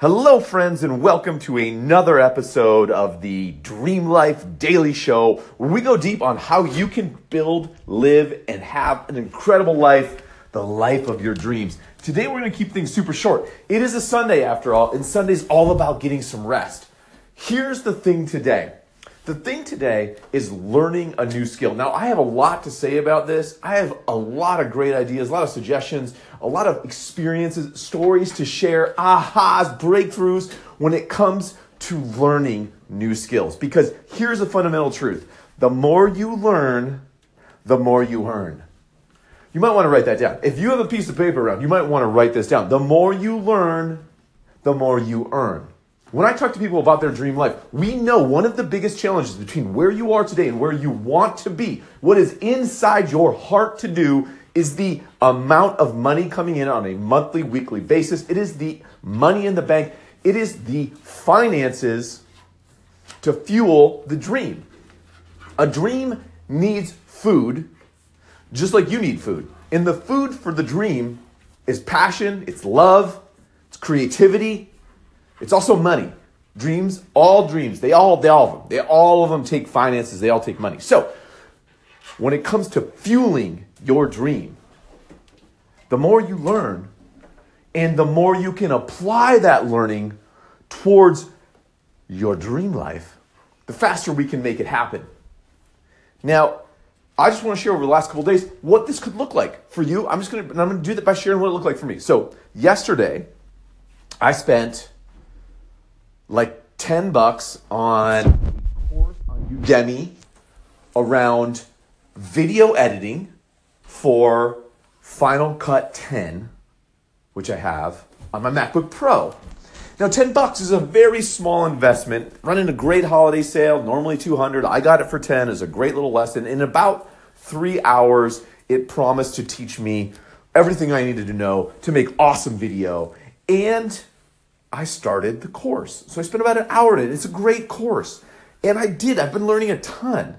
Hello, friends, and welcome to another episode of the Dream Life Daily Show, where we go deep on how you can build, live, and have an incredible life, the life of your dreams. Today, we're going to keep things super short. It is a Sunday, after all, and Sunday's all about getting some rest. Here's the thing today. The thing today is learning a new skill. Now, I have a lot to say about this. I have a lot of great ideas, a lot of suggestions, a lot of experiences, stories to share, ahas, breakthroughs when it comes to learning new skills. Because here's a fundamental truth the more you learn, the more you earn. You might want to write that down. If you have a piece of paper around, you might want to write this down. The more you learn, the more you earn. When I talk to people about their dream life, we know one of the biggest challenges between where you are today and where you want to be, what is inside your heart to do, is the amount of money coming in on a monthly, weekly basis. It is the money in the bank. It is the finances to fuel the dream. A dream needs food just like you need food. And the food for the dream is passion, it's love, it's creativity, it's also money. Dreams, all dreams, they all, they all of them, they all of them take finances, they all take money. So, when it comes to fueling your dream, the more you learn and the more you can apply that learning towards your dream life, the faster we can make it happen. Now, I just want to share over the last couple days what this could look like for you. I'm just going to, I'm going to do that by sharing what it looked like for me. So, yesterday, I spent like 10 bucks on Udemy around video editing for Final Cut 10, which I have on my MacBook Pro. Now, 10 bucks is a very small investment. Running a great holiday sale, normally 200. I got it for 10 as a great little lesson. In about three hours, it promised to teach me everything I needed to know to make awesome video. And I started the course. So I spent about an hour in it. It's a great course. And I did. I've been learning a ton.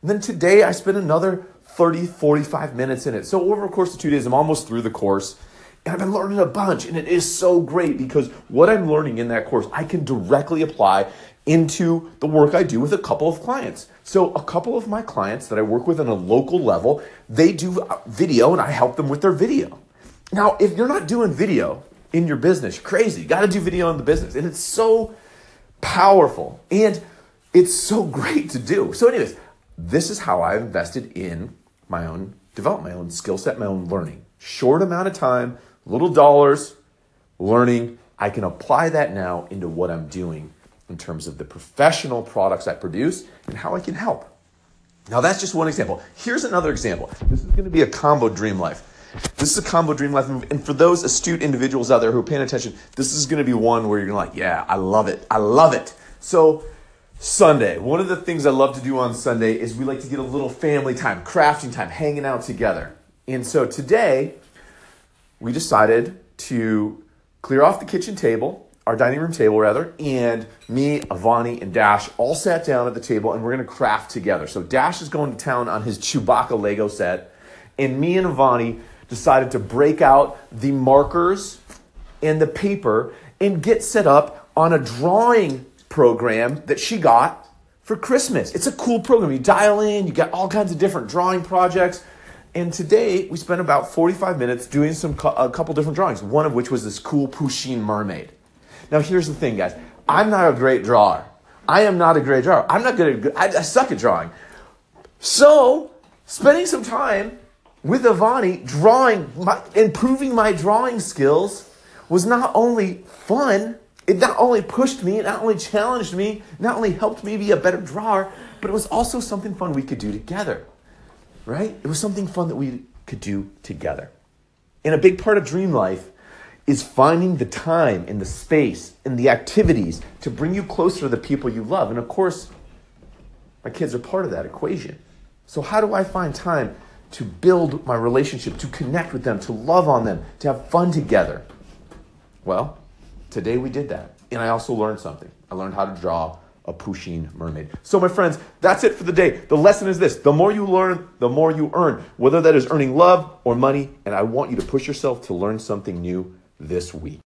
And then today I spent another 30, 45 minutes in it. So over the course of two days, I'm almost through the course. And I've been learning a bunch. And it is so great because what I'm learning in that course, I can directly apply into the work I do with a couple of clients. So a couple of my clients that I work with on a local level, they do video and I help them with their video. Now, if you're not doing video, in your business. Crazy. You got to do video in the business. And it's so powerful and it's so great to do. So, anyways, this is how I've invested in my own development, my own skill set, my own learning. Short amount of time, little dollars, learning. I can apply that now into what I'm doing in terms of the professional products I produce and how I can help. Now, that's just one example. Here's another example. This is going to be a combo dream life. This is a combo dream life move. And for those astute individuals out there who are paying attention, this is going to be one where you're going to like, yeah, I love it. I love it. So, Sunday, one of the things I love to do on Sunday is we like to get a little family time, crafting time, hanging out together. And so today, we decided to clear off the kitchen table, our dining room table rather, and me, Avani, and Dash all sat down at the table and we're gonna craft together. So Dash is going to town on his Chewbacca Lego set, and me and Avani decided to break out the markers and the paper and get set up on a drawing program that she got for Christmas. It's a cool program. You dial in, you got all kinds of different drawing projects. And today we spent about 45 minutes doing some a couple different drawings, one of which was this cool Pusheen mermaid. Now here's the thing, guys. I'm not a great drawer. I am not a great drawer. I'm not good at I, I suck at drawing. So, spending some time with Avani, drawing, my, improving my drawing skills was not only fun, it not only pushed me, it not only challenged me, not only helped me be a better drawer, but it was also something fun we could do together. Right? It was something fun that we could do together. And a big part of dream life is finding the time and the space and the activities to bring you closer to the people you love. And of course, my kids are part of that equation. So, how do I find time to build my relationship, to connect with them, to love on them, to have fun together. Well, today we did that. And I also learned something. I learned how to draw a Pusheen mermaid. So, my friends, that's it for the day. The lesson is this the more you learn, the more you earn, whether that is earning love or money. And I want you to push yourself to learn something new this week.